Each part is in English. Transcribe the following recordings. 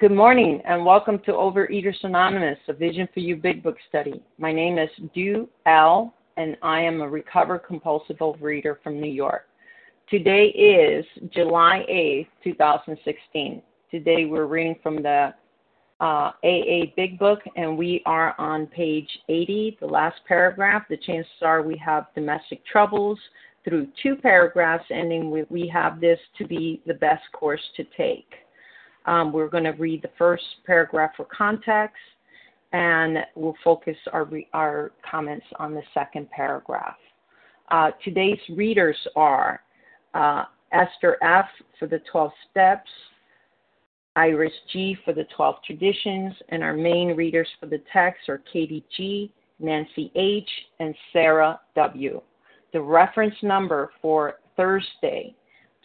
Good morning and welcome to Overeaters Anonymous, a Vision for You Big Book study. My name is Du L, and I am a recovered compulsive overeater from New York. Today is July 8th, 2016. Today we're reading from the uh, AA Big Book, and we are on page 80, the last paragraph. The chances are we have domestic troubles through two paragraphs ending with we have this to be the best course to take. Um, we're going to read the first paragraph for context, and we'll focus our, our comments on the second paragraph. Uh, today's readers are uh, Esther F. for the 12 steps, Iris G. for the 12 traditions, and our main readers for the text are Katie G., Nancy H., and Sarah W. The reference number for Thursday,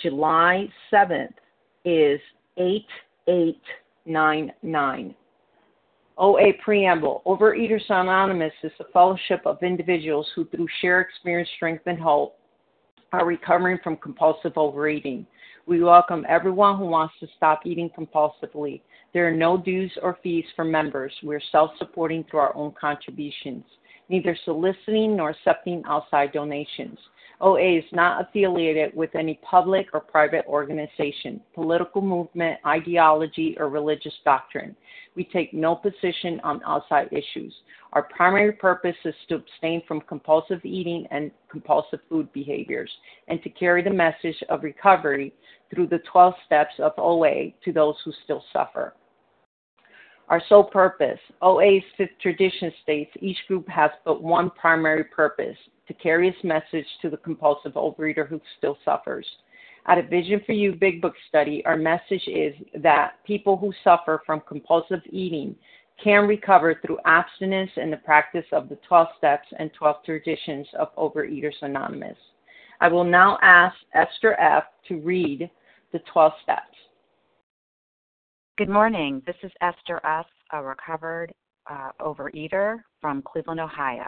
July 7th, is 8 899. OA Preamble Overeaters Anonymous is a fellowship of individuals who, through shared experience, strength, and hope, are recovering from compulsive overeating. We welcome everyone who wants to stop eating compulsively. There are no dues or fees for members. We're self supporting through our own contributions, neither soliciting nor accepting outside donations. OA is not affiliated with any public or private organization, political movement, ideology, or religious doctrine. We take no position on outside issues. Our primary purpose is to abstain from compulsive eating and compulsive food behaviors and to carry the message of recovery through the 12 steps of OA to those who still suffer. Our sole purpose OA's fifth tradition states each group has but one primary purpose to carry its message to the compulsive overeater who still suffers. At a Vision for You Big Book study, our message is that people who suffer from compulsive eating can recover through abstinence and the practice of the 12 steps and 12 traditions of Overeaters Anonymous. I will now ask Esther F. to read the 12 steps. Good morning. This is Esther S., a recovered uh, overeater from Cleveland, Ohio.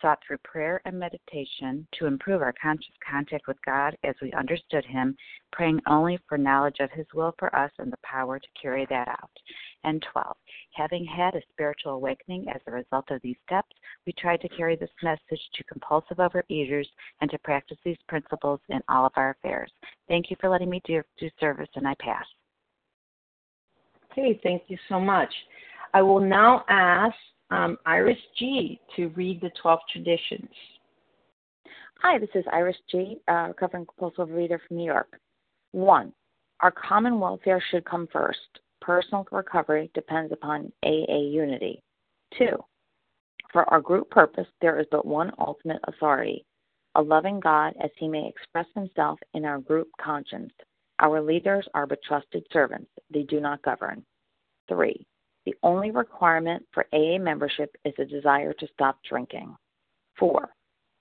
Sought through prayer and meditation to improve our conscious contact with God as we understood Him, praying only for knowledge of His will for us and the power to carry that out. And 12. Having had a spiritual awakening as a result of these steps, we tried to carry this message to compulsive overeaters and to practice these principles in all of our affairs. Thank you for letting me do, do service, and I pass. Okay, thank you so much. I will now ask um, Iris G to read the 12 traditions. Hi, this is Iris G, uh, recovering compulsive reader from New York. One, our common welfare should come first. Personal recovery depends upon AA unity. Two, for our group purpose, there is but one ultimate authority a loving God as he may express himself in our group conscience. Our leaders are but trusted servants, they do not govern. Three, the only requirement for AA membership is a desire to stop drinking. Four,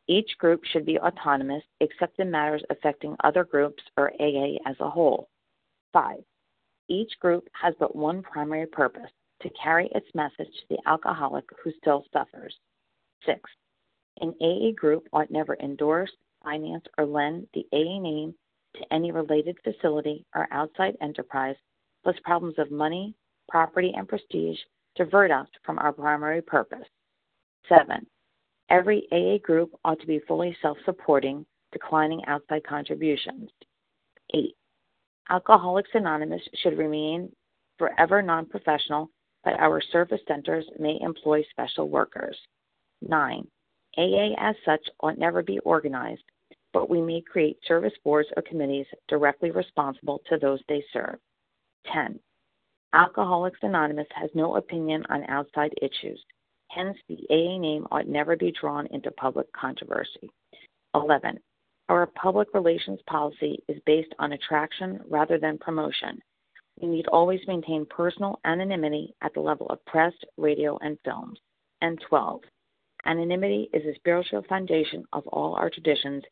each group should be autonomous except in matters affecting other groups or AA as a whole. Five, each group has but one primary purpose to carry its message to the alcoholic who still suffers. Six, an AA group ought never endorse, finance, or lend the AA name to any related facility or outside enterprise, plus problems of money, property, and prestige divert us from our primary purpose. 7. Every AA group ought to be fully self supporting, declining outside contributions. 8. Alcoholics Anonymous should remain forever non professional but our service centers may employ special workers. 9. AA as such ought never be organized, but we may create service boards or committees directly responsible to those they serve. 10. Alcoholics Anonymous has no opinion on outside issues. Hence, the AA name ought never be drawn into public controversy. 11. Our public relations policy is based on attraction rather than promotion. We need always maintain personal anonymity at the level of press, radio, and films. And 12. Anonymity is the spiritual foundation of all our traditions,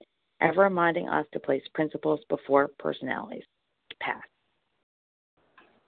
ever reminding us to place principles before personalities. Pass.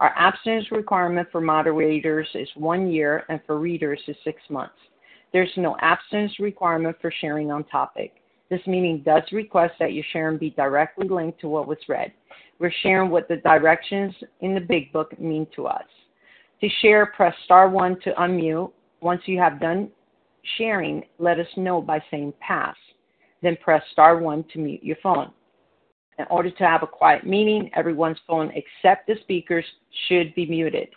Our abstinence requirement for moderators is one year, and for readers is six months. There's no abstinence requirement for sharing on topic. This meeting does request that your sharing be directly linked to what was read. We're sharing what the directions in the big book mean to us. To share, press star one to unmute. Once you have done sharing, let us know by saying pass. Then press star one to mute your phone. In order to have a quiet meeting, everyone's phone except the speakers should be muted.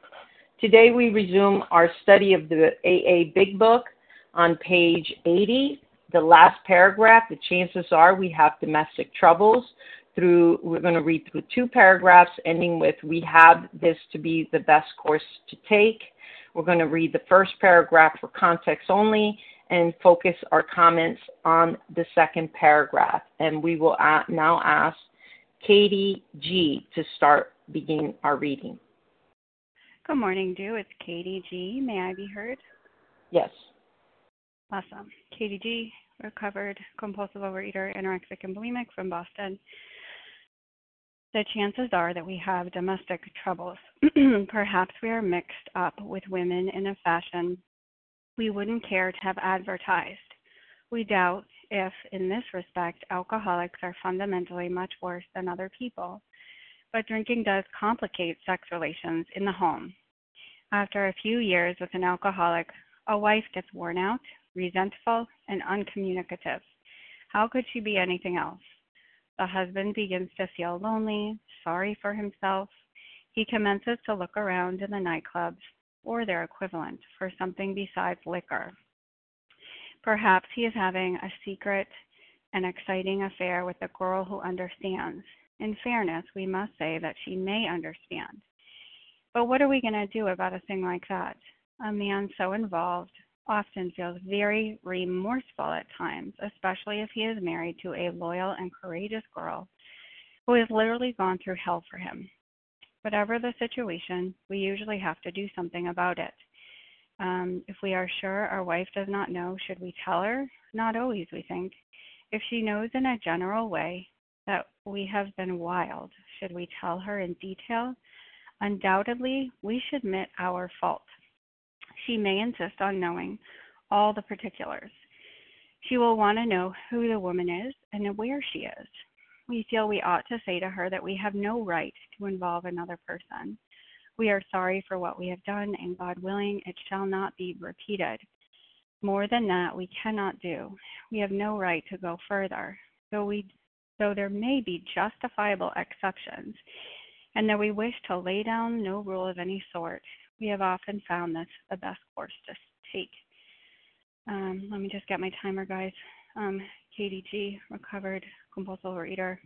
Today we resume our study of the AA Big Book on page 80 the last paragraph, the chances are we have domestic troubles. Through, we're going to read through two paragraphs, ending with "We have this to be the best course to take." We're going to read the first paragraph for context only and focus our comments on the second paragraph. And we will now ask Katie G to start begin our reading. Good morning, Dew. It's Katie G. May I be heard? Yes. Awesome. Katie G, recovered compulsive overeater, anorexic, and bulimic from Boston. The chances are that we have domestic troubles. Perhaps we are mixed up with women in a fashion we wouldn't care to have advertised. We doubt if, in this respect, alcoholics are fundamentally much worse than other people. But drinking does complicate sex relations in the home. After a few years with an alcoholic, a wife gets worn out, resentful, and uncommunicative. How could she be anything else? The husband begins to feel lonely, sorry for himself. He commences to look around in the nightclubs or their equivalent for something besides liquor. Perhaps he is having a secret and exciting affair with a girl who understands. In fairness, we must say that she may understand. But what are we going to do about a thing like that? A man so involved, often feels very remorseful at times, especially if he is married to a loyal and courageous girl who has literally gone through hell for him. Whatever the situation, we usually have to do something about it. Um, if we are sure our wife does not know, should we tell her? Not always, we think. If she knows in a general way that we have been wild, should we tell her in detail? Undoubtedly, we should admit our fault she may insist on knowing all the particulars. She will want to know who the woman is and where she is. We feel we ought to say to her that we have no right to involve another person. We are sorry for what we have done, and God willing, it shall not be repeated. More than that, we cannot do. We have no right to go further, though we though there may be justifiable exceptions, and though we wish to lay down no rule of any sort. We have often found this the best course to take. Um, let me just get my timer, guys. Um, Katie G, recovered compulsive overeater,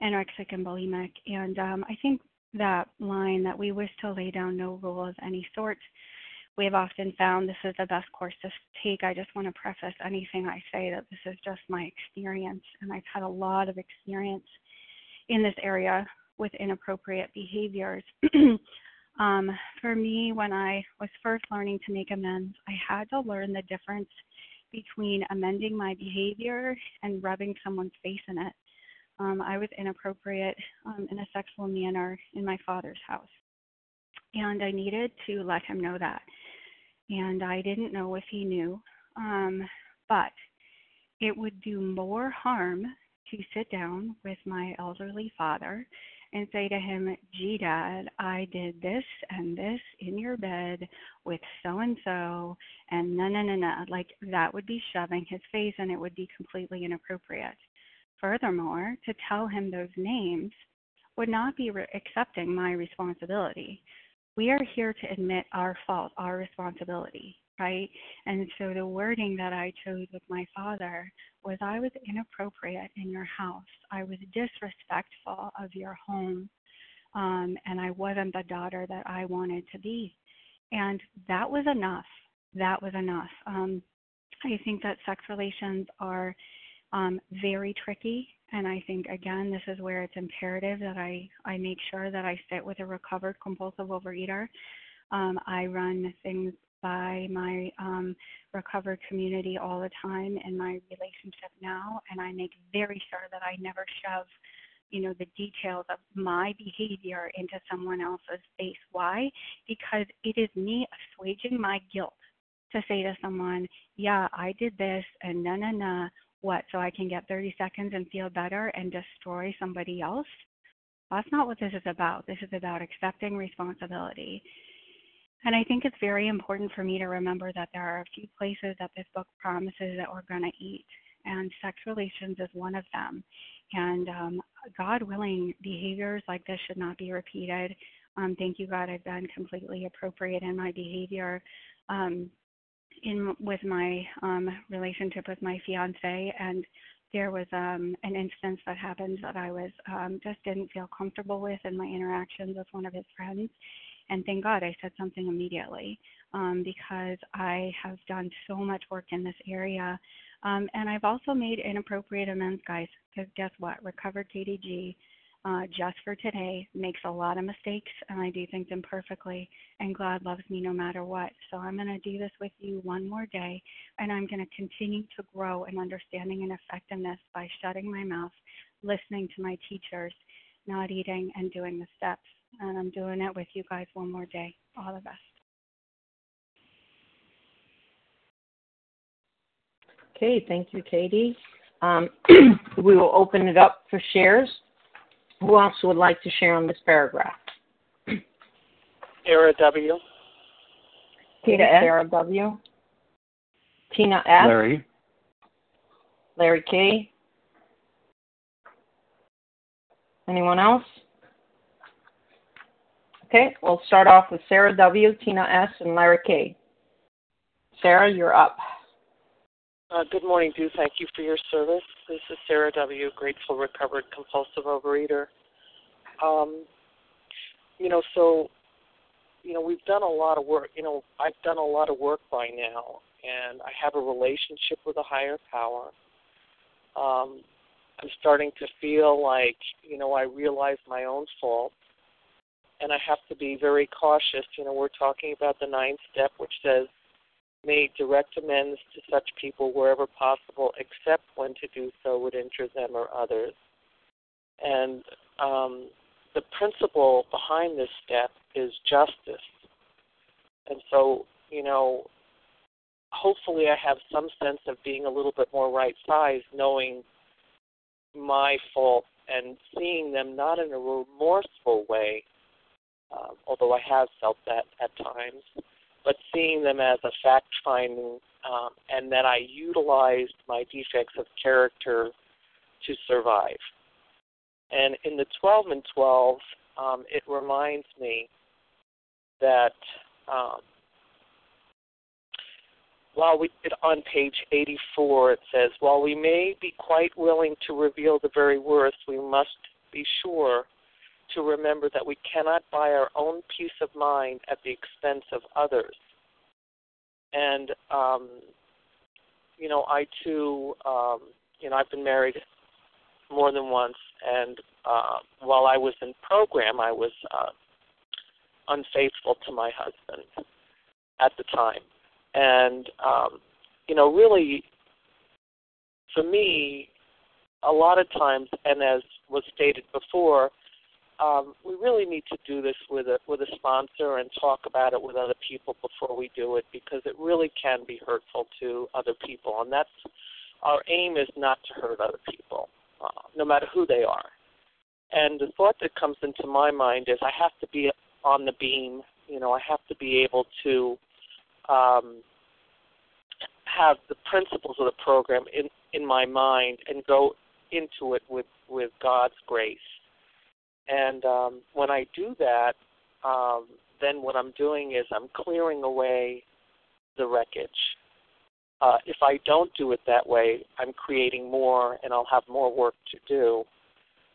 anorexic and bulimic. And um, I think that line that we wish to lay down no rule of any sort, we have often found this is the best course to take. I just want to preface anything I say that this is just my experience, and I've had a lot of experience in this area with inappropriate behaviors. Um, for me, when I was first learning to make amends, I had to learn the difference between amending my behavior and rubbing someone's face in it. Um, I was inappropriate um, in a sexual manner in my father's house, and I needed to let him know that. and I didn't know if he knew. Um, but it would do more harm to sit down with my elderly father and say to him, gee, dad, I did this and this in your bed with so and so, and no, no, no, no. Like that would be shoving his face and it would be completely inappropriate. Furthermore, to tell him those names would not be re- accepting my responsibility. We are here to admit our fault, our responsibility right? And so the wording that I chose with my father was I was inappropriate in your house. I was disrespectful of your home. Um, and I wasn't the daughter that I wanted to be. And that was enough. That was enough. Um, I think that sex relations are um, very tricky. And I think, again, this is where it's imperative that I, I make sure that I sit with a recovered compulsive overeater. Um, I run things by my um, recovered community all the time in my relationship now, and I make very sure that I never shove, you know, the details of my behavior into someone else's face. Why? Because it is me assuaging my guilt to say to someone, "Yeah, I did this," and na na na. What? So I can get 30 seconds and feel better and destroy somebody else? That's not what this is about. This is about accepting responsibility and I think it's very important for me to remember that there are a few places that this book promises that we're going to eat, and sex relations is one of them. And um, God willing, behaviors like this should not be repeated. Um, thank you, God, I've been completely appropriate in my behavior. Um, in with my um, relationship with my fiance, and there was um, an instance that happened that I was um, just didn't feel comfortable with in my interactions with one of his friends, and thank God I said something immediately um, because I have done so much work in this area. Um, and I've also made inappropriate amends, guys, because guess what? Recovered Katie G uh, just for today makes a lot of mistakes, and I do things imperfectly. And God loves me no matter what. So I'm going to do this with you one more day, and I'm going to continue to grow in understanding and effectiveness by shutting my mouth, listening to my teachers, not eating, and doing the steps and I'm doing it with you guys one more day. All the best. Okay, thank you, Katie. Um, we will open it up for shares. Who else would like to share on this paragraph? Sarah W. Tina S. Sarah W. Tina S. Larry. Larry K. Anyone else? Okay, we'll start off with Sarah W., Tina S., and Larry K. Sarah, you're up. Uh, good morning, Do. Thank you for your service. This is Sarah W., grateful, recovered, compulsive overeater. Um, you know, so, you know, we've done a lot of work. You know, I've done a lot of work by now, and I have a relationship with a higher power. Um, I'm starting to feel like, you know, I realize my own faults and I have to be very cautious. You know, we're talking about the ninth step, which says, "May direct amends to such people wherever possible, except when to do so would injure them or others." And um, the principle behind this step is justice. And so, you know, hopefully I have some sense of being a little bit more right sized, knowing my fault and seeing them not in a remorseful way, um, although I have felt that at times, but seeing them as a fact finding um, and that I utilized my defects of character to survive. And in the 12 and 12, um, it reminds me that um, while we on page 84 it says while we may be quite willing to reveal the very worst we must be sure to remember that we cannot buy our own peace of mind at the expense of others. And, um, you know, I too, um, you know, I've been married more than once, and uh, while I was in program, I was uh, unfaithful to my husband at the time. And, um, you know, really, for me, a lot of times, and as was stated before, um, we really need to do this with a with a sponsor and talk about it with other people before we do it because it really can be hurtful to other people, and that's our aim is not to hurt other people, uh, no matter who they are. And the thought that comes into my mind is I have to be on the beam. You know, I have to be able to um, have the principles of the program in in my mind and go into it with with God's grace. And um, when I do that, um, then what I'm doing is I'm clearing away the wreckage. Uh, if I don't do it that way, I'm creating more, and I'll have more work to do.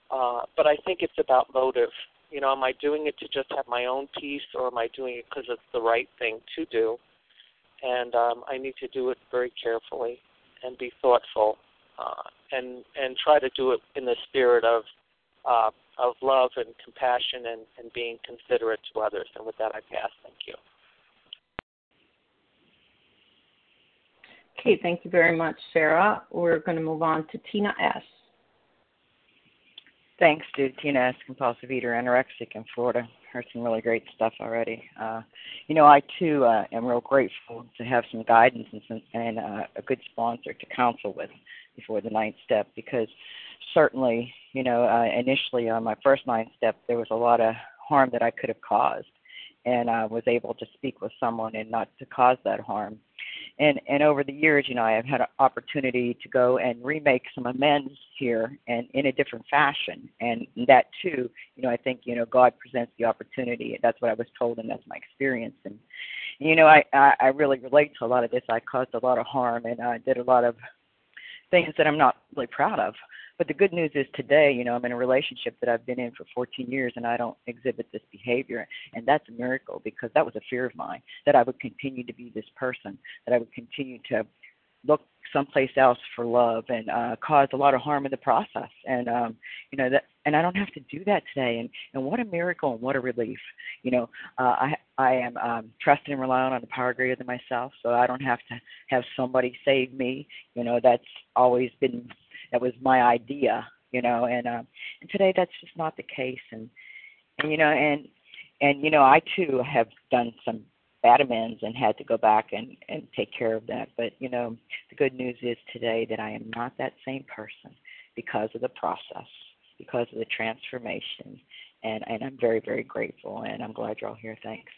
Uh, but I think it's about motive. You know, am I doing it to just have my own peace, or am I doing it because it's the right thing to do? And um, I need to do it very carefully and be thoughtful, uh, and and try to do it in the spirit of uh, of love and compassion and, and being considerate to others. And with that, I pass. Thank you. Okay, thank you very much, Sarah. We're going to move on to Tina S. Thanks, dude. Tina S. Compulsive eater, anorexic in Florida. Heard some really great stuff already. Uh, you know, I too uh, am real grateful to have some guidance and, some, and uh, a good sponsor to counsel with before the ninth step because certainly, you know, uh, initially on my first ninth step, there was a lot of harm that I could have caused, and I was able to speak with someone and not to cause that harm and and over the years, you know, I have had an opportunity to go and remake some amends here and in a different fashion, and that too, you know, I think you know God presents the opportunity. That's what I was told, and that's my experience. And you know, I I, I really relate to a lot of this. I caused a lot of harm, and I did a lot of things that I'm not really proud of. But the good news is today, you know, I'm in a relationship that I've been in for 14 years and I don't exhibit this behavior. And that's a miracle because that was a fear of mine that I would continue to be this person, that I would continue to look someplace else for love and uh cause a lot of harm in the process. And um you know that and I don't have to do that today. And and what a miracle and what a relief. You know uh I I am um trusting and relying on the power greater than myself. So I don't have to have somebody save me. You know that's always been that was my idea, you know, and um and today that's just not the case. And and you know and and you know I too have done some bad amends and had to go back and and take care of that. But you know the good news is today that I am not that same person because of the process because of the transformation. And and I'm very very grateful and I'm glad you're all here. Thanks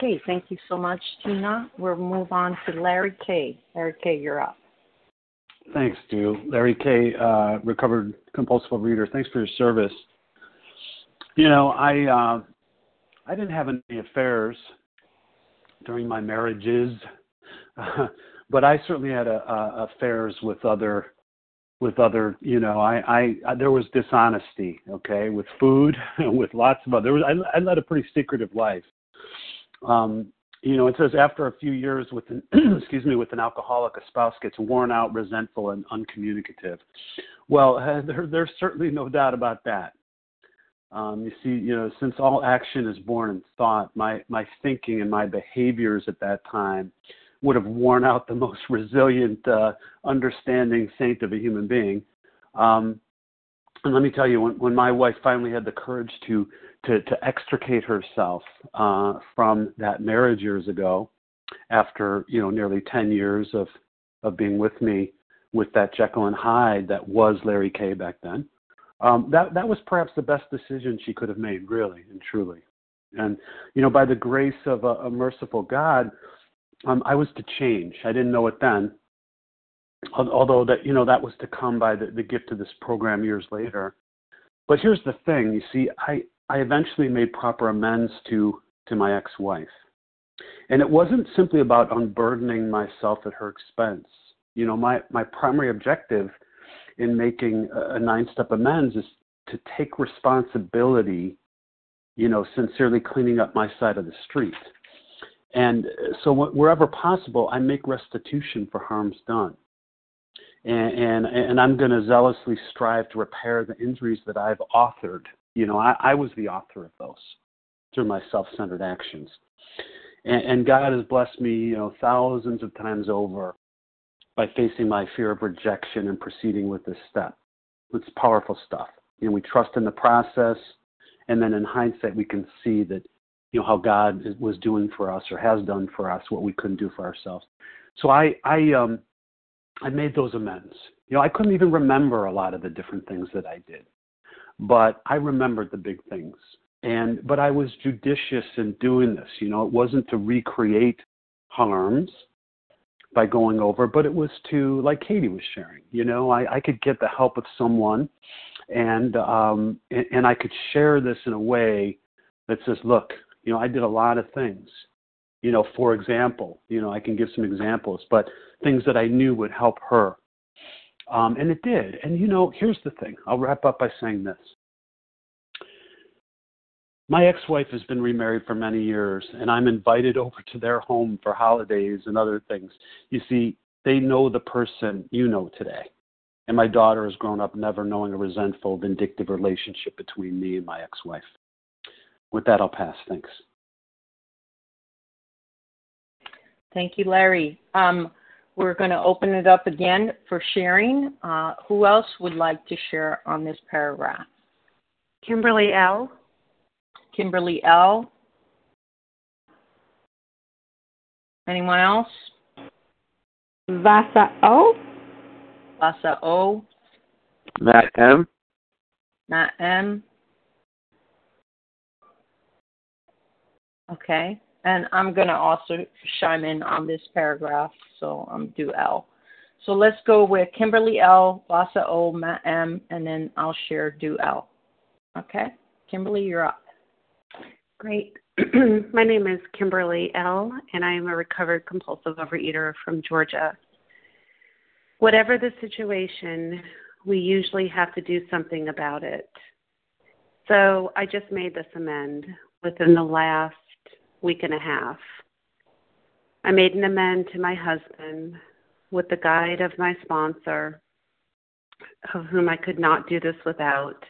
Okay, thank you so much, Tina. We'll move on to Larry K. Larry K., you're up. Thanks, Stu. Larry K., uh, recovered compulsive reader. Thanks for your service. You know, I uh, I didn't have any affairs during my marriages, uh, but I certainly had a, a affairs with other with other. You know, I, I, I there was dishonesty. Okay, with food, with lots of other. I, I led a pretty secretive life um, you know, it says after a few years with an excuse me with an alcoholic, a spouse gets worn out, resentful, and uncommunicative. Well, there, there's certainly no doubt about that. Um, you see, you know, since all action is born in thought, my my thinking and my behaviors at that time would have worn out the most resilient, uh, understanding saint of a human being. Um, and let me tell you, when, when my wife finally had the courage to to, to extricate herself uh, from that marriage years ago, after you know nearly ten years of of being with me with that Jekyll and Hyde that was Larry K back then. Um, that that was perhaps the best decision she could have made, really and truly. And you know, by the grace of a, a merciful God, um, I was to change. I didn't know it then, although that you know that was to come by the, the gift of this program years later. But here's the thing: you see, I I eventually made proper amends to to my ex-wife. And it wasn't simply about unburdening myself at her expense. You know, my my primary objective in making a nine-step amends is to take responsibility, you know, sincerely cleaning up my side of the street. And so wherever possible, I make restitution for harms done. And, and, and I'm going to zealously strive to repair the injuries that I've authored you know, I, I was the author of those through my self centered actions. And, and God has blessed me, you know, thousands of times over by facing my fear of rejection and proceeding with this step. It's powerful stuff. You know, we trust in the process, and then in hindsight, we can see that, you know, how God was doing for us or has done for us what we couldn't do for ourselves. So I, I, um, I made those amends. You know, I couldn't even remember a lot of the different things that I did, but I remembered the big things. And but I was judicious in doing this. You know, it wasn't to recreate harms by going over, but it was to, like Katie was sharing. You know, I, I could get the help of someone, and um, and, and I could share this in a way that says, look, you know, I did a lot of things. You know, for example, you know, I can give some examples, but things that I knew would help her. Um, and it did. And, you know, here's the thing I'll wrap up by saying this. My ex wife has been remarried for many years, and I'm invited over to their home for holidays and other things. You see, they know the person you know today. And my daughter has grown up never knowing a resentful, vindictive relationship between me and my ex wife. With that, I'll pass. Thanks. Thank you, Larry. Um, we're going to open it up again for sharing. Uh, who else would like to share on this paragraph? Kimberly L. Kimberly L. Anyone else? Vasa O. Vasa O. Matt M. Matt M. Okay. And I'm going to also chime in on this paragraph, so I'm do L. So let's go with Kimberly L, Vasa O, Matt M, and then I'll share do L. Okay? Kimberly, you're up. Great. My name is Kimberly L, and I am a recovered compulsive overeater from Georgia. Whatever the situation, we usually have to do something about it. So I just made this amend within the last week and a half. I made an amend to my husband with the guide of my sponsor, of whom I could not do this without.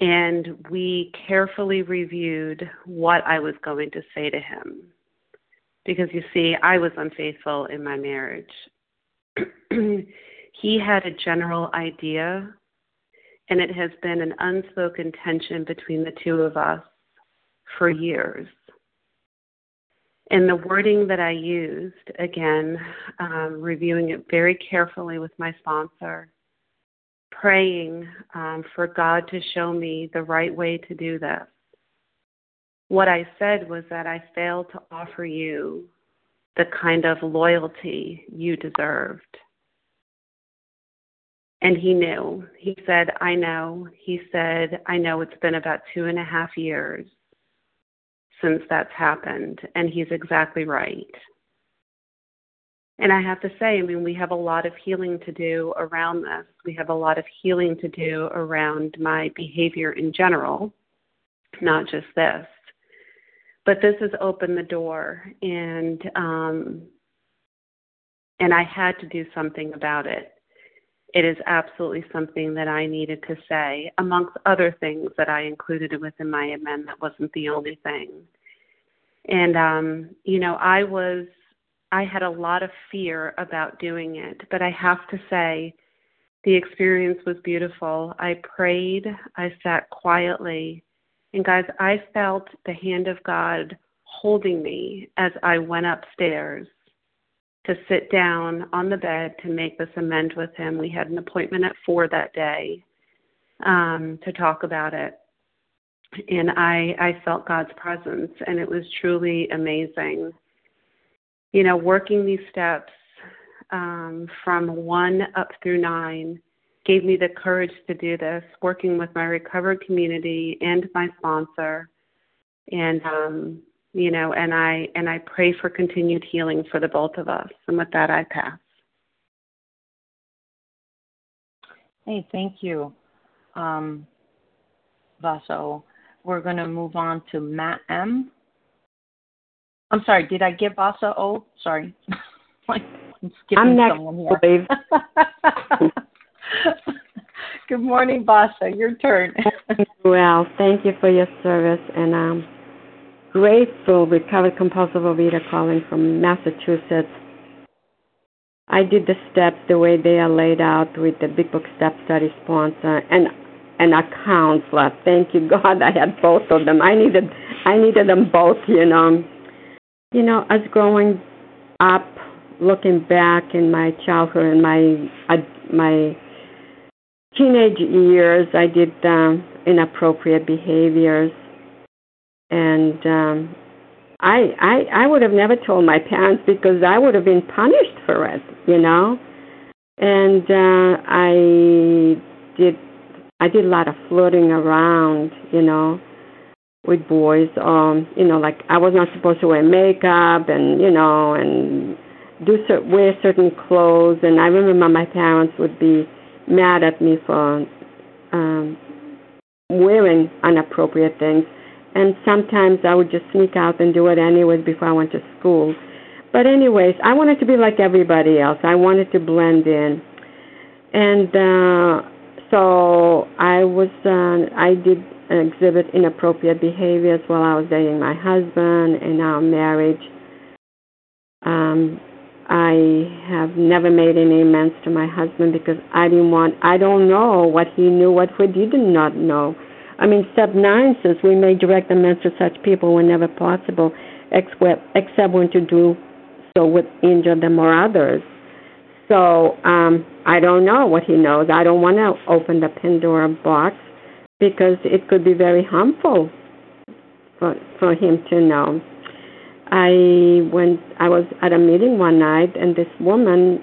And we carefully reviewed what I was going to say to him. Because you see, I was unfaithful in my marriage. he had a general idea, and it has been an unspoken tension between the two of us for years. And the wording that I used, again, um, reviewing it very carefully with my sponsor, praying um, for God to show me the right way to do this. What I said was that I failed to offer you the kind of loyalty you deserved. And he knew. He said, I know. He said, I know it's been about two and a half years since that's happened. And he's exactly right. And I have to say, I mean, we have a lot of healing to do around this. We have a lot of healing to do around my behavior in general, not just this. But this has opened the door, and um, and I had to do something about it. It is absolutely something that I needed to say, amongst other things that I included within my amendment. That wasn't the only thing. And um, you know, I was I had a lot of fear about doing it, but I have to say the experience was beautiful. I prayed, I sat quietly, and guys, I felt the hand of God holding me as I went upstairs to sit down on the bed to make this amend with him. We had an appointment at four that day um, to talk about it and I I felt God's presence and it was truly amazing. You know, working these steps um, from one up through nine gave me the courage to do this. Working with my recovered community and my sponsor, and um, you know, and I and I pray for continued healing for the both of us. And with that, I pass. Hey, thank you, um, Vaso we're going to move on to Matt M. I'm sorry, did I give Vasa O? Sorry. I'm skipping I'm next, someone here. Good morning, Vasa. Your turn. well, thank you for your service, and um, grateful recovered compulsive overeater calling from Massachusetts. I did the steps the way they are laid out with the Big Book Step Study sponsor and and a counselor. Thank you God I had both of them. I needed I needed them both, you know. You know, as growing up, looking back in my childhood and my uh, my teenage years, I did um, inappropriate behaviors, and um, I I I would have never told my parents because I would have been punished for it, you know. And uh, I did I did a lot of flirting around, you know, with boys. Um, you know, like I was not supposed to wear makeup and you know and do wear certain clothes. And I remember my parents would be mad at me for um, wearing inappropriate things. And sometimes I would just sneak out and do it anyways before I went to school. But anyways, I wanted to be like everybody else. I wanted to blend in. And uh so I was uh, I did exhibit inappropriate behaviors while I was dating my husband in our marriage. Um I have never made any amends to my husband because I didn't want, I don't know what he knew, what he did not know. I mean, step nine says we may direct amends to such people whenever possible, except, except when to do so would injure them or others. So um, I don't know what he knows. I don't want to open the Pandora box because it could be very harmful for for him to know. I went I was at a meeting one night and this woman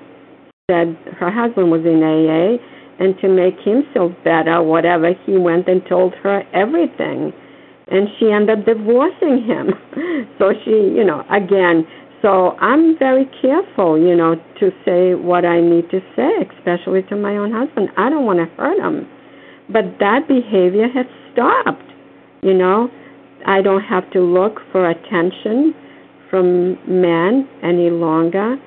said her husband was in AA and to make himself better, whatever, he went and told her everything. And she ended up divorcing him. so she, you know, again, so I'm very careful, you know, to say what I need to say, especially to my own husband. I don't want to hurt him. But that behavior has stopped, you know. I don't have to look for attention from men any longer.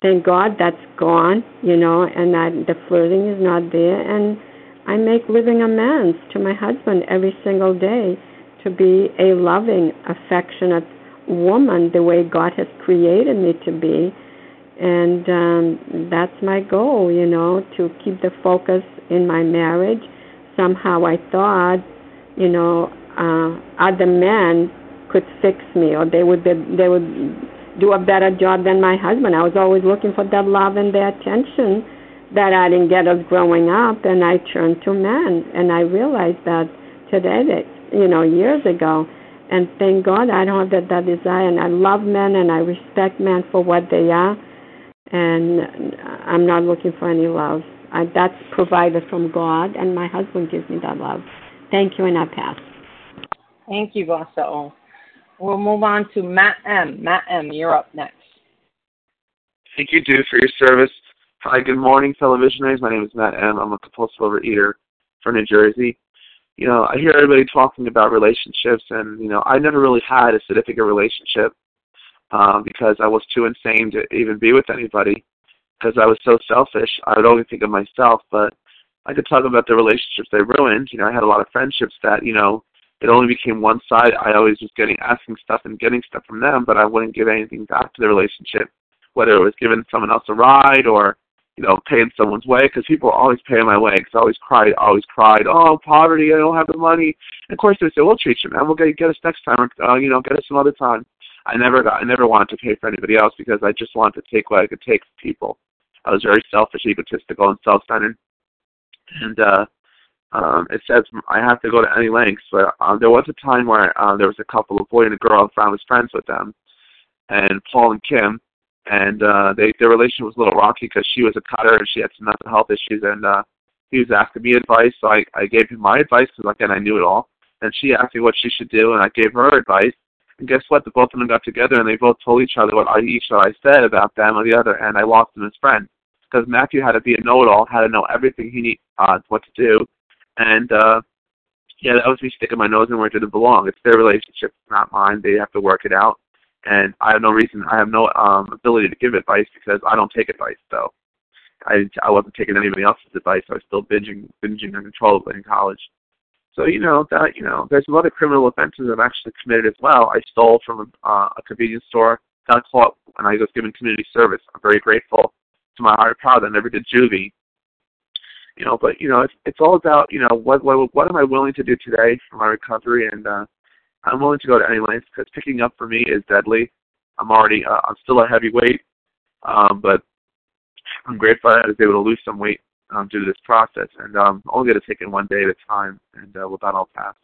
Thank God that's gone, you know, and that the flirting is not there. And I make living amends to my husband every single day to be a loving, affectionate woman the way God has created me to be. And um, that's my goal, you know, to keep the focus in my marriage. Somehow I thought, you know, uh, other men could fix me or they would be, they would do a better job than my husband. I was always looking for that love and the attention that I didn't get as growing up and I turned to men and I realized that today that you know, years ago and thank God I don't have that, that desire and I love men and I respect men for what they are and I'm not looking for any love. I, that's provided from God and my husband gives me that love. Thank you and I pass. Thank you, Vasa We'll move on to Matt M. Matt M., you're up next. Thank you, Dude, for your service. Hi, good morning, fellow visionaries. My name is Matt M. I'm a compulsive overeater from New Jersey. You know, I hear everybody talking about relationships, and, you know, I never really had a significant relationship um, because I was too insane to even be with anybody because I was so selfish. I would only think of myself, but I could talk about the relationships they ruined. You know, I had a lot of friendships that, you know, it only became one side. I always was getting asking stuff and getting stuff from them, but I wouldn't give anything back to the relationship, whether it was giving someone else a ride or you know paying someone's way because people always pay my way because I always cried, always cried, oh poverty, I don't have the money. And of course they say, we'll treat you, man. We'll get get us next time, or uh, you know, get us some other time. I never got, I never wanted to pay for anybody else because I just wanted to take what I could take from people. I was very selfish, egotistical, and self-centered, and uh um, it says I have to go to any lengths. But um, there was a time where uh, there was a couple, a boy and a girl, and I was friends with them, and Paul and Kim, and uh, they their relationship was a little rocky because she was a cutter and she had some mental health issues, and uh, he was asking me advice, so I I gave him my advice because again I knew it all, and she asked me what she should do, and I gave her advice. And guess what? The both of them got together and they both told each other what I, each that I said about them or the other, and I lost him as friends because Matthew had to be a know-it-all, had to know everything he need uh, what to do, and uh, yeah, that was me sticking my nose in where it didn't belong. It's their relationship, not mine. They have to work it out. And I have no reason, I have no um, ability to give advice because I don't take advice. So I I wasn't taking anybody else's advice. I was still binging, binging uncontrollably in college. So you know that you know there's a lot of criminal offenses I've actually committed as well. I stole from a, uh, a convenience store, got caught, and I was given community service. I'm very grateful to my higher power that I never did juvie. You know, but you know, it's it's all about you know what what what am I willing to do today for my recovery, and uh, I'm willing to go to any length because picking up for me is deadly. I'm already uh, I'm still a heavyweight, um, but I'm grateful that I was able to lose some weight um, due to this process, and um, only going to take it one day at a time, and uh, with that I'll pass.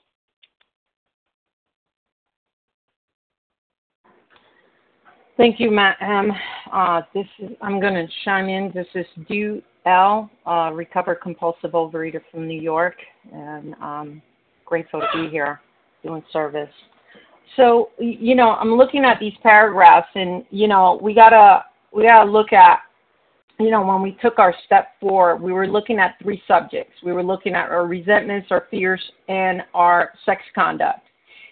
Thank you, Matt. Um, uh, this is, I'm going to chime in. This is Du L, uh, recovered compulsive overeater from New York, and um, grateful to be here doing service. So, you know, I'm looking at these paragraphs, and you know, we gotta we gotta look at, you know, when we took our step four, we were looking at three subjects. We were looking at our resentments, our fears, and our sex conduct.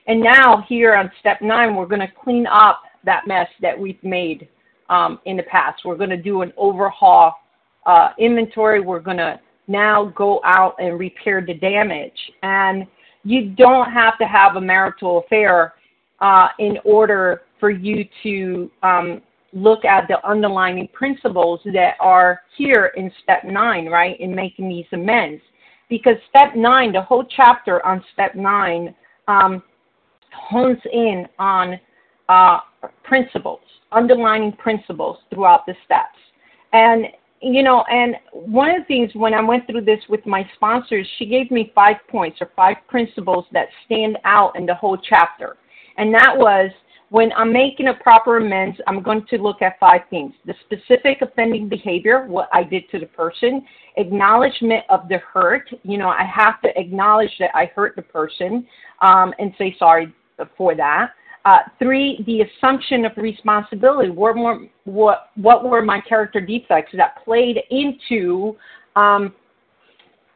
And now here on step nine, we're going to clean up that mess that we've made um, in the past. We're going to do an overhaul uh, inventory. We're going to now go out and repair the damage. And you don't have to have a marital affair uh, in order for you to um, look at the underlying principles that are here in step nine, right, in making these amends. Because step nine, the whole chapter on step nine, um, hones in on uh, principles, underlining principles throughout the steps. And you know, and one of the things when I went through this with my sponsors, she gave me five points or five principles that stand out in the whole chapter. And that was when I'm making a proper amends, I'm going to look at five things the specific offending behavior, what I did to the person, acknowledgement of the hurt. You know, I have to acknowledge that I hurt the person um, and say sorry for that. Uh, three, the assumption of responsibility. What, what, what were my character defects that played into um,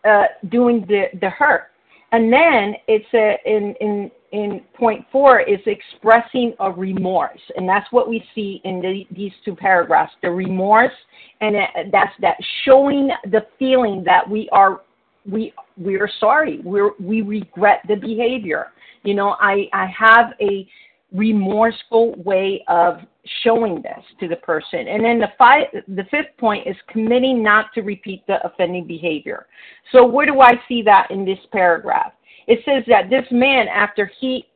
uh, doing the, the hurt? And then it's a, in, in, in point four is expressing a remorse. And that's what we see in the, these two paragraphs the remorse, and that's that showing the feeling that we are. We we are sorry. We we regret the behavior. You know, I I have a remorseful way of showing this to the person. And then the five, the fifth point is committing not to repeat the offending behavior. So where do I see that in this paragraph? It says that this man, after he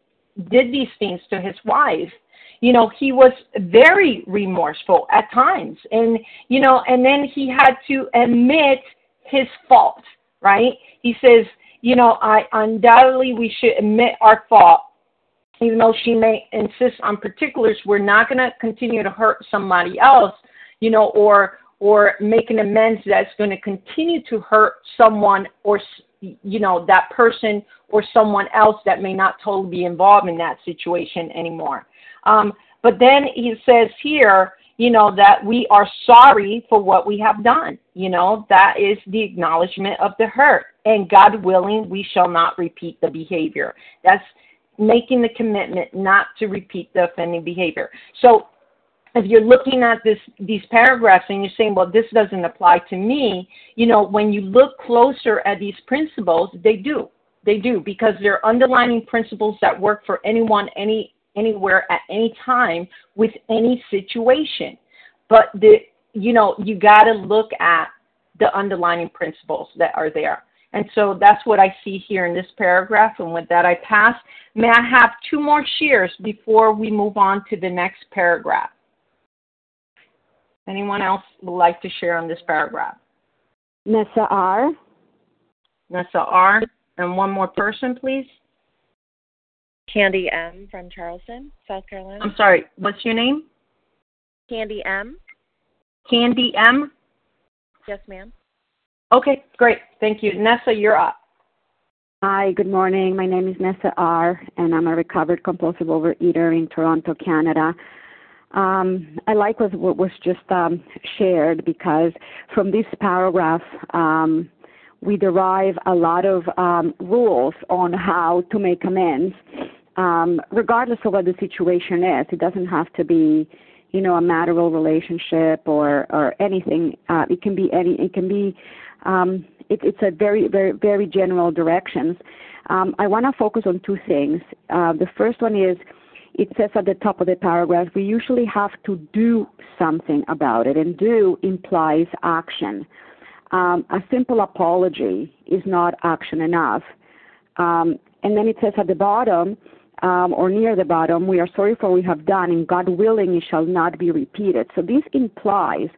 did these things to his wife, you know, he was very remorseful at times. And, you know, and then he had to admit his fault, right? He says, you know, I undoubtedly we should admit our fault even though she may insist on particulars, we're not going to continue to hurt somebody else, you know, or or make an amends that's going to continue to hurt someone or you know that person or someone else that may not totally be involved in that situation anymore. Um, but then he says here, you know, that we are sorry for what we have done. You know, that is the acknowledgement of the hurt. And God willing, we shall not repeat the behavior. That's making the commitment not to repeat the offending behavior. So if you're looking at this these paragraphs and you're saying, well, this doesn't apply to me, you know, when you look closer at these principles, they do. They do because they're underlining principles that work for anyone, any anywhere at any time with any situation. But the you know, you gotta look at the underlining principles that are there. And so that's what I see here in this paragraph. And with that, I pass. May I have two more shares before we move on to the next paragraph? Anyone else would like to share on this paragraph? Nessa R. Nessa R. And one more person, please. Candy M. from Charleston, South Carolina. I'm sorry, what's your name? Candy M. Candy M. Yes, ma'am. Okay, great. Thank you. Nessa, you're up. Hi, good morning. My name is Nessa R., and I'm a recovered compulsive overeater in Toronto, Canada. Um, I like what, what was just um, shared because from this paragraph, um, we derive a lot of um, rules on how to make amends, um, regardless of what the situation is. It doesn't have to be, you know, a marital relationship or or anything. Uh, it can be any. It can be um, it, it's a very, very, very general directions. um, I want to focus on two things. Uh, the first one is it says at the top of the paragraph, we usually have to do something about it, and do implies action. Um, a simple apology is not action enough. Um, and then it says at the bottom, um, or near the bottom, we are sorry for what we have done, and God willing, it shall not be repeated. So this implies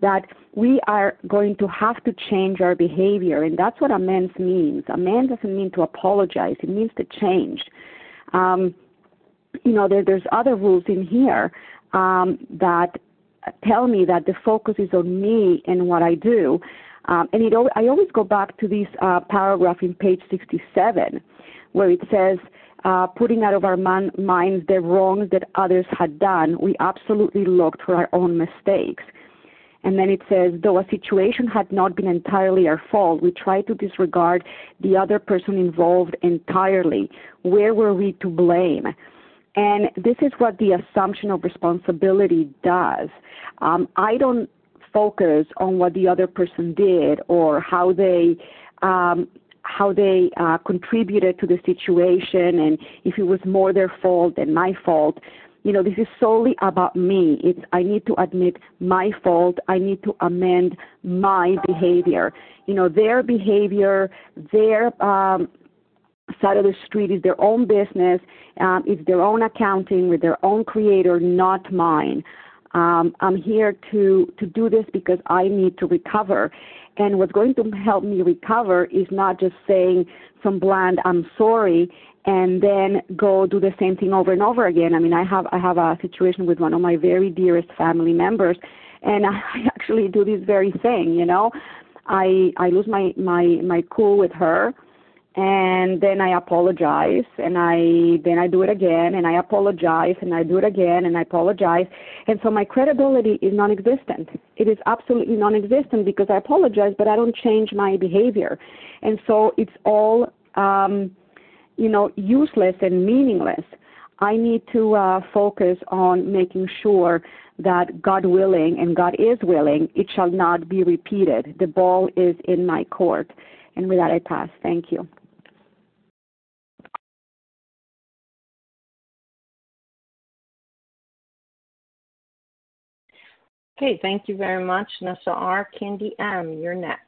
that we are going to have to change our behavior, and that's what amends means. Amends doesn't mean to apologize; it means to change. Um, you know, there, there's other rules in here um, that tell me that the focus is on me and what I do. Um, and it, I always go back to this uh, paragraph in page 67 where it says, putting out of our minds the wrongs that others had done, we absolutely looked for our own mistakes. And then it says, though a situation had not been entirely our fault, we tried to disregard the other person involved entirely. Where were we to blame? And this is what the assumption of responsibility does. Um, I don't focus on what the other person did or how they um, how they uh, contributed to the situation and if it was more their fault than my fault. You know, this is solely about me. It's I need to admit my fault. I need to amend my behavior. You know, their behavior, their um, side of the street is their own business. Um, it's their own accounting with their own creator, not mine. Um, I'm here to to do this because I need to recover. And what's going to help me recover is not just saying some bland "I'm sorry" and then go do the same thing over and over again. I mean, I have I have a situation with one of my very dearest family members, and I actually do this very thing. You know, I I lose my my my cool with her and then I apologize and I then I do it again and I apologize and I do it again and I apologize and so my credibility is non-existent. It is absolutely non-existent because I apologize but I don't change my behavior. And so it's all um you know useless and meaningless. I need to uh, focus on making sure that God willing and God is willing, it shall not be repeated. The ball is in my court. And with that, I pass. Thank you. Okay, thank you very much, Nessa R. Candy M., you're next.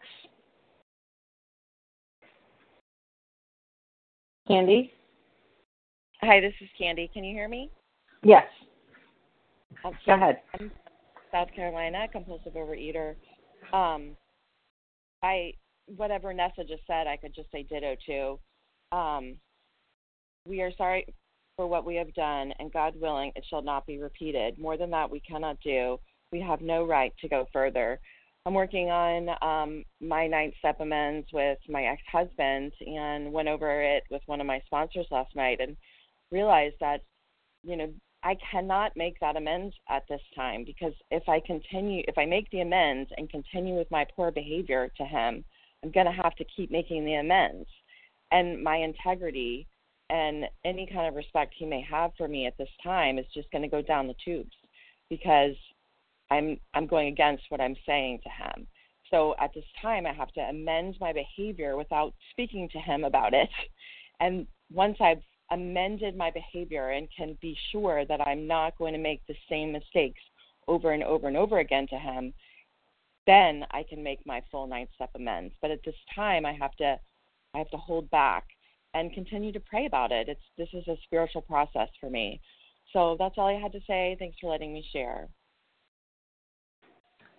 Candy? Hi, this is Candy. Can you hear me? Yes. Go ahead. I'm South Carolina, compulsive overeater. Um, I whatever Nessa just said, I could just say ditto to. Um, we are sorry for what we have done, and God willing, it shall not be repeated. More than that, we cannot do we have no right to go further. I'm working on um, my ninth step amends with my ex husband and went over it with one of my sponsors last night and realized that, you know, I cannot make that amends at this time because if I continue, if I make the amends and continue with my poor behavior to him, I'm going to have to keep making the amends. And my integrity and any kind of respect he may have for me at this time is just going to go down the tubes because I'm I'm going against what I'm saying to him. So at this time, I have to amend my behavior without speaking to him about it. And once I've amended my behavior and can be sure that I'm not going to make the same mistakes over and over and over again to him, then I can make my full ninth step amends. But at this time, I have to I have to hold back and continue to pray about it. It's this is a spiritual process for me. So that's all I had to say. Thanks for letting me share.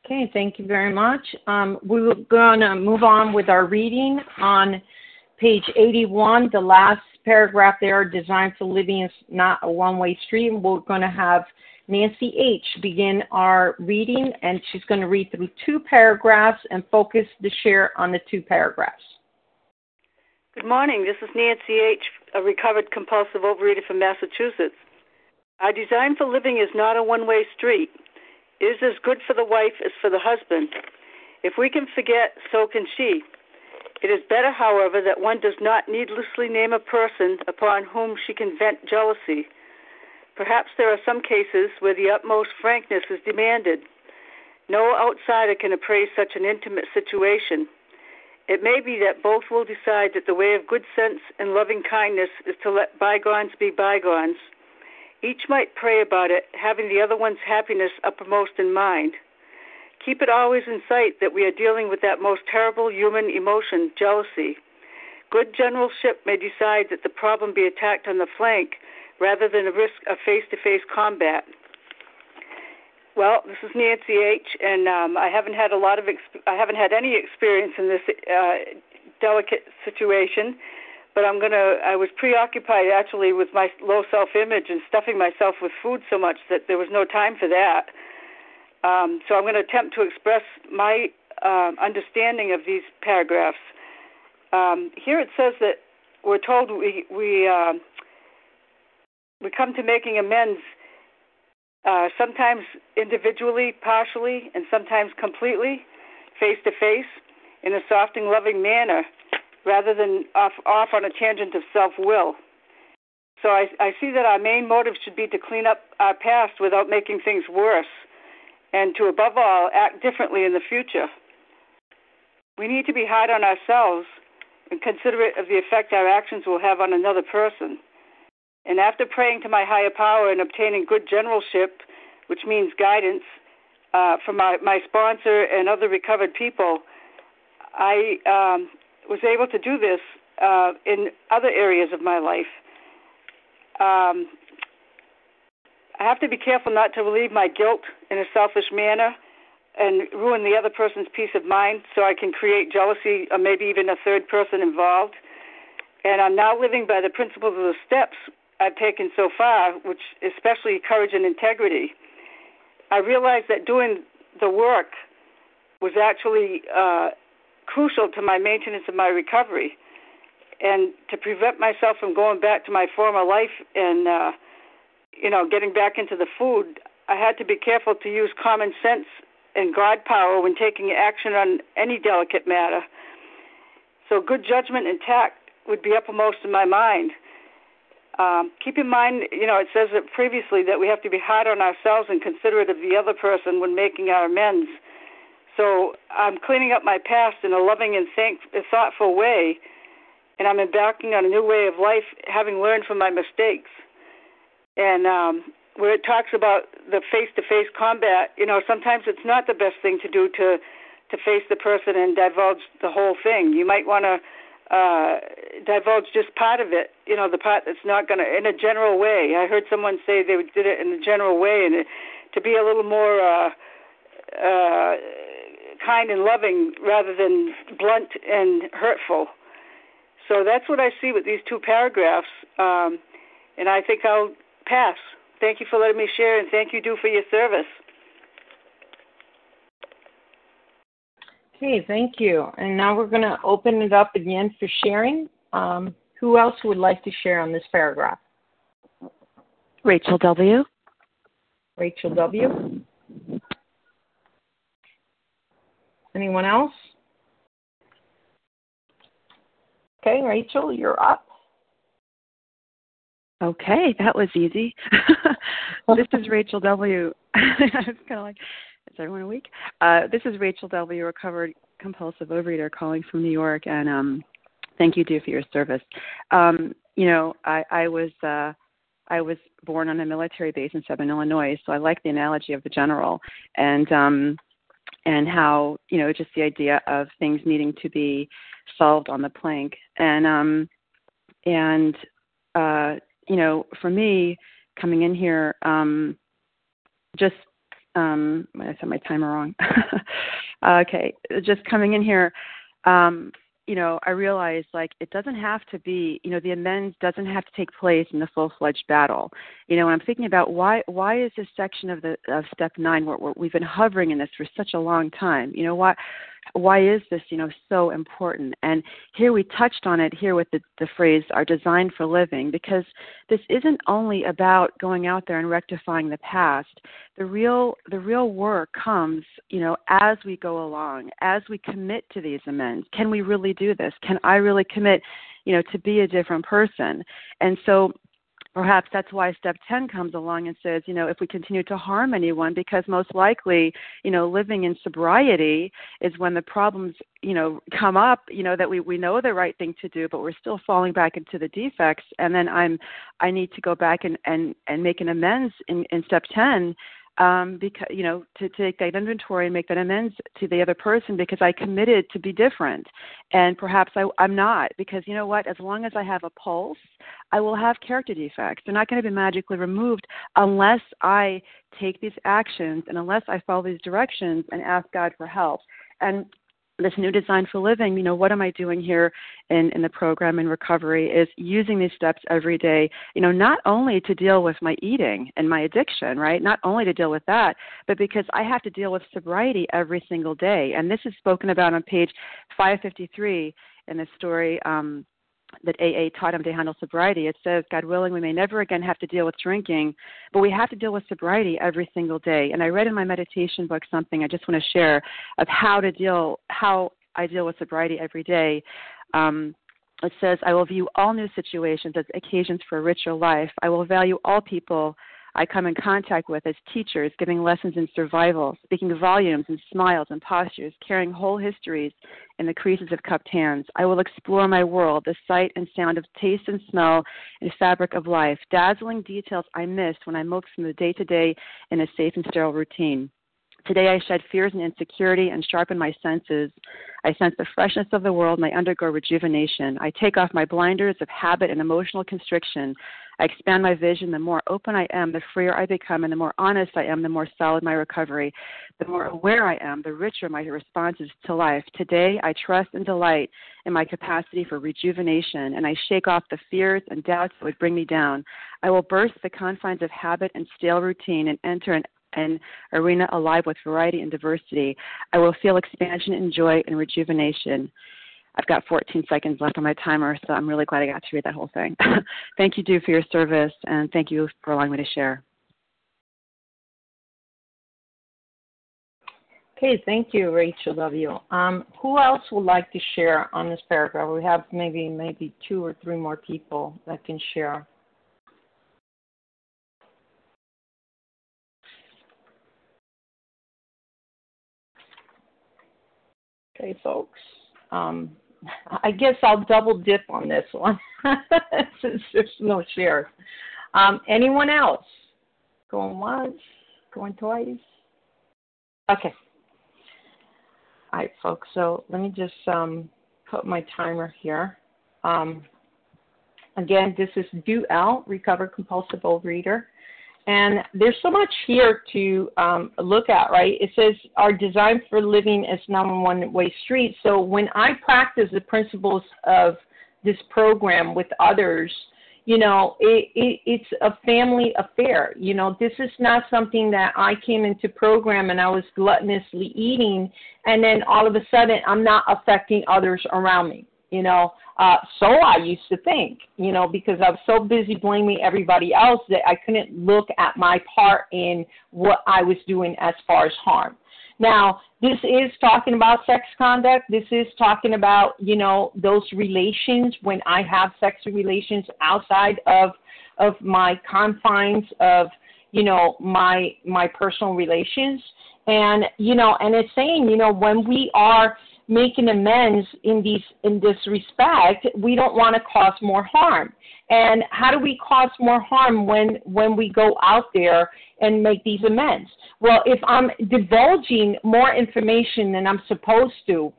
Okay, thank you very much. Um, we are going to move on with our reading on page 81, the last paragraph there, Design for Living is not a one-way street. We're going to have Nancy H. begin our reading, and she's going to read through two paragraphs and focus the share on the two paragraphs. Good morning. This is Nancy H., a recovered compulsive overeater from Massachusetts. Our design for living is not a one way street is as good for the wife as for the husband. If we can forget, so can she. It is better, however, that one does not needlessly name a person upon whom she can vent jealousy. Perhaps there are some cases where the utmost frankness is demanded. No outsider can appraise such an intimate situation. It may be that both will decide that the way of good sense and loving kindness is to let bygones be bygones. Each might pray about it, having the other one's happiness uppermost in mind. Keep it always in sight that we are dealing with that most terrible human emotion, jealousy. Good generalship may decide that the problem be attacked on the flank rather than a risk of face to face combat. Well, this is Nancy H, and um, I haven't had a lot of I haven't had any experience in this uh, delicate situation, but I'm gonna. I was preoccupied actually with my low self-image and stuffing myself with food so much that there was no time for that. Um, so I'm going to attempt to express my uh, understanding of these paragraphs. Um, here it says that we're told we we uh, we come to making amends uh, sometimes individually, partially, and sometimes completely, face to face, in a soft and loving manner, rather than off off on a tangent of self will. So I, I see that our main motive should be to clean up our past without making things worse and to, above all, act differently in the future. We need to be hard on ourselves and considerate of the effect our actions will have on another person. And after praying to my higher power and obtaining good generalship, which means guidance, uh, from my, my sponsor and other recovered people, I um, was able to do this uh, in other areas of my life. Um, I have to be careful not to relieve my guilt in a selfish manner and ruin the other person's peace of mind so I can create jealousy or maybe even a third person involved. And I'm now living by the principles of the steps I've taken so far, which especially courage and integrity. I realized that doing the work was actually uh, crucial to my maintenance of my recovery and to prevent myself from going back to my former life and uh, you know, getting back into the food, I had to be careful to use common sense and God power when taking action on any delicate matter. So good judgment and tact would be uppermost in my mind. Um, keep in mind, you know, it says it previously that we have to be hard on ourselves and considerate of the other person when making our amends. So I'm cleaning up my past in a loving and thank, thoughtful way, and I'm embarking on a new way of life, having learned from my mistakes and um, where it talks about the face-to-face combat, you know, sometimes it's not the best thing to do to to face the person and divulge the whole thing. You might want to uh, divulge just part of it, you know, the part that's not going to, in a general way. I heard someone say they did it in a general way, and it, to be a little more uh, uh, kind and loving rather than blunt and hurtful. So that's what I see with these two paragraphs, um, and I think I'll pass. Thank you for letting me share, and thank you, Do, for your service. Okay, thank you. And now we're going to open it up again for sharing. Um, who else would like to share on this paragraph? Rachel W. Rachel W. Anyone else? Okay, Rachel, you're up. Okay, that was easy. this is Rachel W. I was kind of like, is everyone awake? Uh, this is Rachel W., recovered compulsive overeater, calling from New York, and um, thank you, Do, for your service. Um, you know, I, I was uh, I was born on a military base in Southern Illinois, so I like the analogy of the general, and um, and how you know just the idea of things needing to be solved on the flank, and um, and uh, you know, for me, coming in here, um, just um, I set my timer wrong. okay, just coming in here, um, you know, I realized like it doesn't have to be, you know, the amends doesn't have to take place in the full-fledged battle. You know, when I'm thinking about why why is this section of the of step nine where, where we've been hovering in this for such a long time? You know, why why is this you know so important? And here we touched on it here with the, the phrase are designed for living because this isn't only about going out there and rectifying the past. The real the real work comes you know as we go along as we commit to these amends. Can we really do this? Can i really commit you know to be a different person? And so perhaps that's why step 10 comes along and says you know if we continue to harm anyone because most likely you know living in sobriety is when the problems you know come up you know that we we know the right thing to do but we're still falling back into the defects. And then i'm i need to go back and and and make an amends in in step 10 um, because you know to, take that inventory and make that amends to the other person because I committed to be different, and perhaps I, I'm not because you know what? As long as I have a pulse, I will have character defects. They're not going to be magically removed unless I take these actions and unless I follow these directions and ask God for help. And this new design for living, you know, what am I doing here in, in the program in recovery is using these steps every day, you know, not only to deal with my eating and my addiction, right? Not only to deal with that, but because I have to deal with sobriety every single day. And this is spoken about on page 553 in the story um, that AA taught him to handle sobriety. It says, God willing, we may never again have to deal with drinking, but we have to deal with sobriety every single day. And I read in my meditation book something I just want to share of how to deal, how I deal with sobriety every day. Um, it says, I will view all new situations as occasions for a richer life. I will value all people I come in contact with as teachers, giving lessons in survival, speaking volumes in smiles and postures, carrying whole histories in the creases of cupped hands. I will explore my world, the sight and sound of taste and smell and fabric of life, dazzling details I missed when I moved from the day to day in a safe and sterile routine. Today I shed fears and insecurity and sharpen my senses. I sense the freshness of the world and I undergo rejuvenation. I take off my blinders of habit and emotional constriction. I expand my vision. The more open I am, the freer I become, and the more honest I am, the more solid my recovery. The more aware I am, the richer my responses to life. Today, I trust and delight in my capacity for rejuvenation, and I shake off the fears and doubts that would bring me down. I will burst the confines of habit and stale routine and enter an an arena alive with variety and diversity. I will feel expansion and joy and rejuvenation. I've got 14 seconds left on my timer, so I'm really glad I got to read that whole thing. thank you, Du, for your service, and thank you for allowing me to share. Okay, thank you, Rachel W. Um, who else would like to share on this paragraph? We have maybe maybe two or three more people that can share. Okay, folks. Um, I guess I'll double dip on this one since there's no shares. Um, anyone else? Going once? Going twice? Okay. All right, folks. So let me just um, put my timer here. Um, again, this is Du L, recovered compulsive overeater. And there's so much here to um, look at, right? It says our design for living is not a one way street. So when I practice the principles of this program with others, you know, it, it, it's a family affair. You know, this is not something that I came into program and I was gluttonously eating, and then all of a sudden I'm not affecting others around me. You know, uh, so I used to think, you know, because I was so busy blaming everybody else that I couldn't look at my part in what I was doing as far as harm. Now, this is talking about sex conduct. This is talking about, you know, those relations when I have sexual relations outside of of my confines of, you know, my my personal relations. And, you know, and it's saying, you know, when we are making amends in these in this respect, we don't want to cause more harm. And how do we cause more harm when when we go out there and make these amends? Well, if I'm divulging more information than I'm supposed to,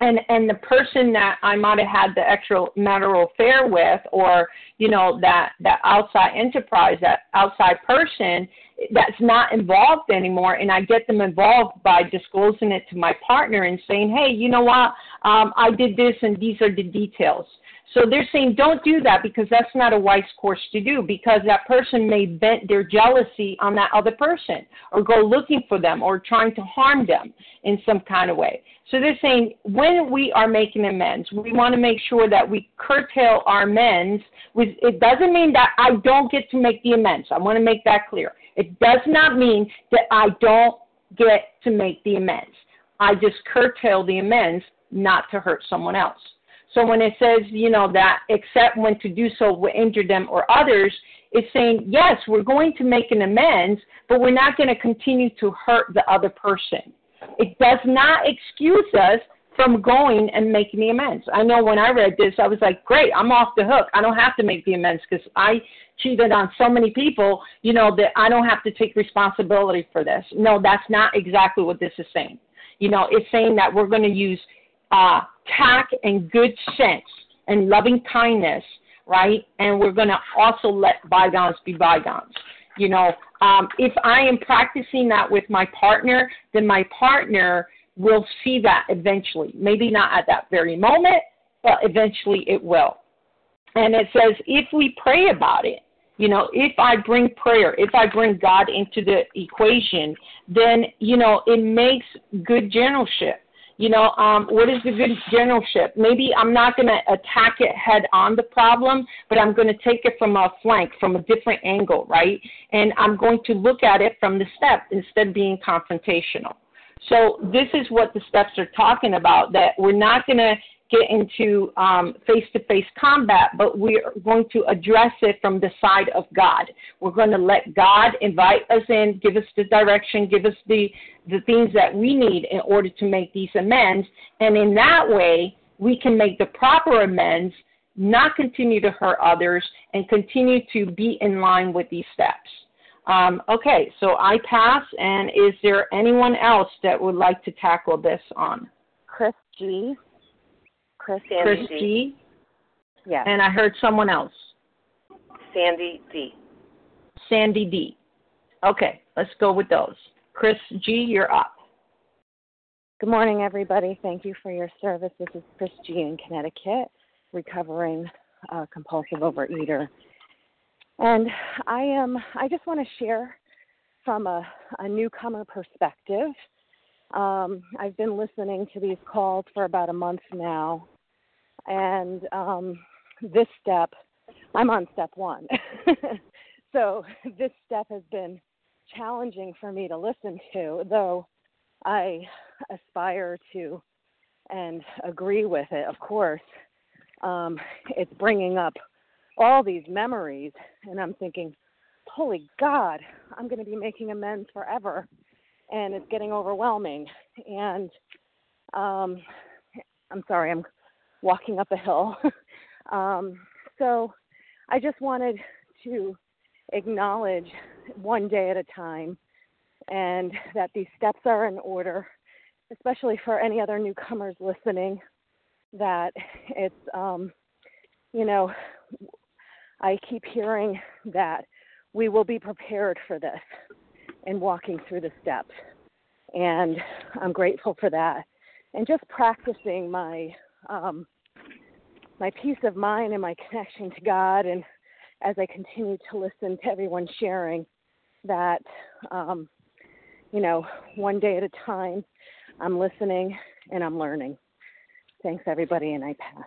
and and the person that I might have had the extramarital affair with, or you know that that outside enterprise, that outside person that's not involved anymore, and I get them involved by disclosing it to my partner and saying, hey, you know what, um, I did this, and these are the details. So they're saying don't do that because that's not a wise course to do because that person may vent their jealousy on that other person or go looking for them or trying to harm them in some kind of way. So they're saying when we are making amends, we want to make sure that we curtail our amends. It doesn't mean that I don't get to make the amends. I want to make that clear. It does not mean that I don't get to make the amends. I just curtail the amends not to hurt someone else. So when it says, you know, that except when to do so will injure them or others, it's saying, yes, we're going to make an amends, but we're not going to continue to hurt the other person. It does not excuse us from going and making the amends. I know when I read this, I was like, great, I'm off the hook. I don't have to make the amends because I cheated on so many people, you know, that I don't have to take responsibility for this. No, that's not exactly what this is saying. You know, it's saying that we're going to use uh, tact and good sense and loving kindness, right? And we're going to also let bygones be bygones. You know, um, if I am practicing that with my partner, then my partner will see that eventually. Maybe not at that very moment, but eventually it will. And it says, if we pray about it, you know, if I bring prayer, if I bring God into the equation, then, you know, it makes good generalship. You know, um, what is the good generalship? Maybe I'm not going to attack it head on the problem, but I'm going to take it from a flank, from a different angle, right? And I'm going to look at it from the step instead of being confrontational. So this is what the steps are talking about, that we're not going to get into um face to face combat, but we're going to address it from the side of God. We're going to let God invite us in, give us the direction, give us the, the things that we need in order to make these amends. And in that way, we can make the proper amends, not continue to hurt others, and continue to be in line with these steps. Um, okay, so I pass, and is there anyone else that would like to tackle this on? Chris G. Chris, Chris G. Yes. And I heard someone else. Sandy D. Sandy D. Okay, let's go with those. Chris G, you're up. Good morning, everybody. Thank you for your service. This is Chris G in Connecticut, recovering uh, compulsive overeater. And I am I just want to share from a, a newcomer perspective. Um, I've been listening to these calls for about a month now, and um, this step, I'm on step one. so this step has been challenging for me to listen to, though I aspire to and agree with it, of course. Um, it's bringing up all these memories, and I'm thinking, holy God, I'm going to be making amends forever. And it's getting overwhelming. And um, I'm sorry, I'm walking up a hill. um, so I just wanted to acknowledge one day at a time and that these steps are in order, especially for any other newcomers listening, that it's, um, you know, I keep hearing that we will be prepared for this and walking through the steps. And I'm grateful for that. And just practicing my um, my peace of mind and my connection to God, and as I continue to listen to everyone sharing, that um, you know, one day at a time, I'm listening and I'm learning. Thanks, everybody, and I pass.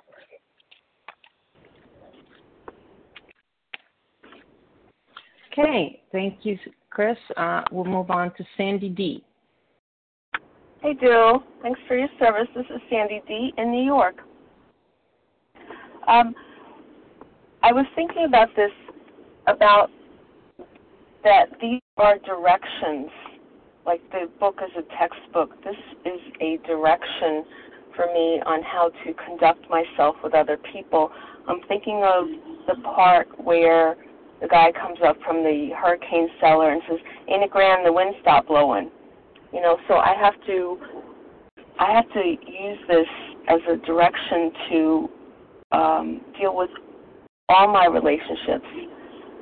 Okay, thank you, Chris. Uh, we'll move on to Sandy D. Hey, Jill. Thanks for your service. This is Sandy D. in New York. Um, I was thinking about this, about that these are directions. Like the book is a textbook. This is a direction for me on how to conduct myself with other people. I'm thinking of the part where the guy comes up from the hurricane cellar and says, "Ain't it grand? The wind stopped blowing." You know, so I have to, I have to use this as a direction to um, deal with all my relationships.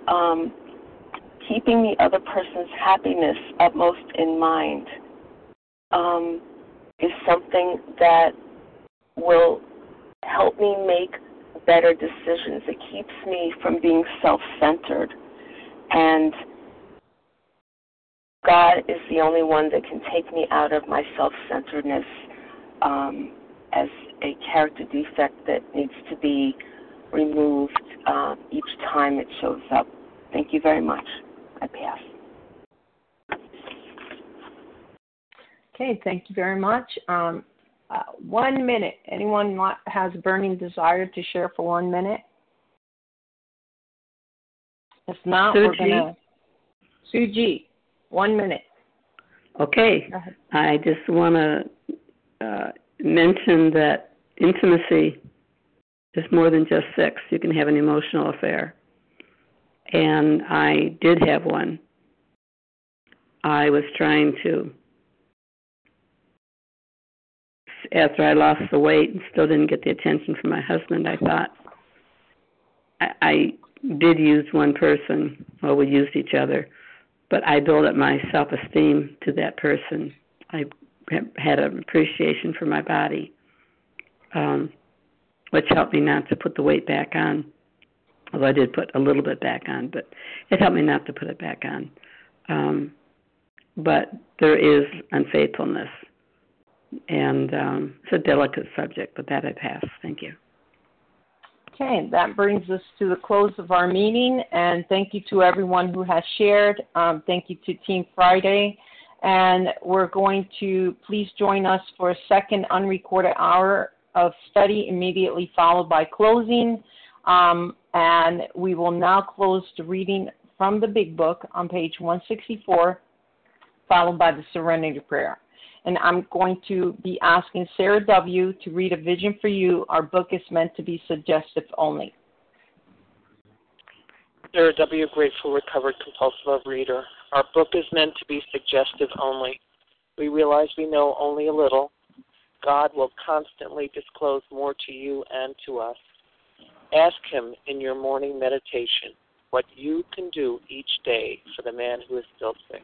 Um, keeping the other person's happiness utmost in mind um, is something that will help me make better decisions. It keeps me from being self centered. And God is the only one that can take me out of my self centeredness um, as a character defect that needs to be removed uh, each time it shows up. Thank you very much. I pass. Okay, thank you very much. Um, Uh, one minute. Anyone has a burning desire to share for one minute? If not, Suji. we're gonna. Suji, one minute. Okay. I just want to uh, mention that intimacy is more than just sex. You can have an emotional affair. And I did have one. I was trying to, after I lost the weight and still didn't get the attention from my husband, I thought I, I did use one person, well, we used each other, but I built up my self esteem to that person. I had an appreciation for my body, um, which helped me not to put the weight back on. Although I did put a little bit back on, but it helped me not to put it back on. Um, but there is unfaithfulness, and um, it's a delicate subject, but that I pass. Thank you. Okay, that brings us to the close of our meeting, and thank you to everyone who has shared. Um, thank you to Team Friday, and we're going to please join us for a second unrecorded hour of study immediately followed by closing. Um, and we will now close the reading from the Big Book on page 164, followed by the Serenity Prayer and I'm going to be asking Sarah W. to read a vision for you. Our book is meant to be suggestive only. Sarah W., grateful, recovered, compulsive overeater. Our book is meant to be suggestive only. We realize we know only a little. God will constantly disclose more to you and to us. Ask Him in your morning meditation what you can do each day for the man who is still sick.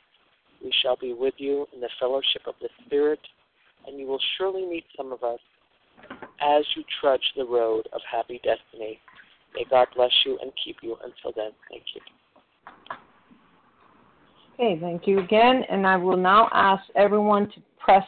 We shall be with you in the fellowship of the Spirit, and you will surely meet some of us as you trudge the road of happy destiny. May God bless you and keep you until then. Thank you. Okay, thank you again. And I will now ask everyone to press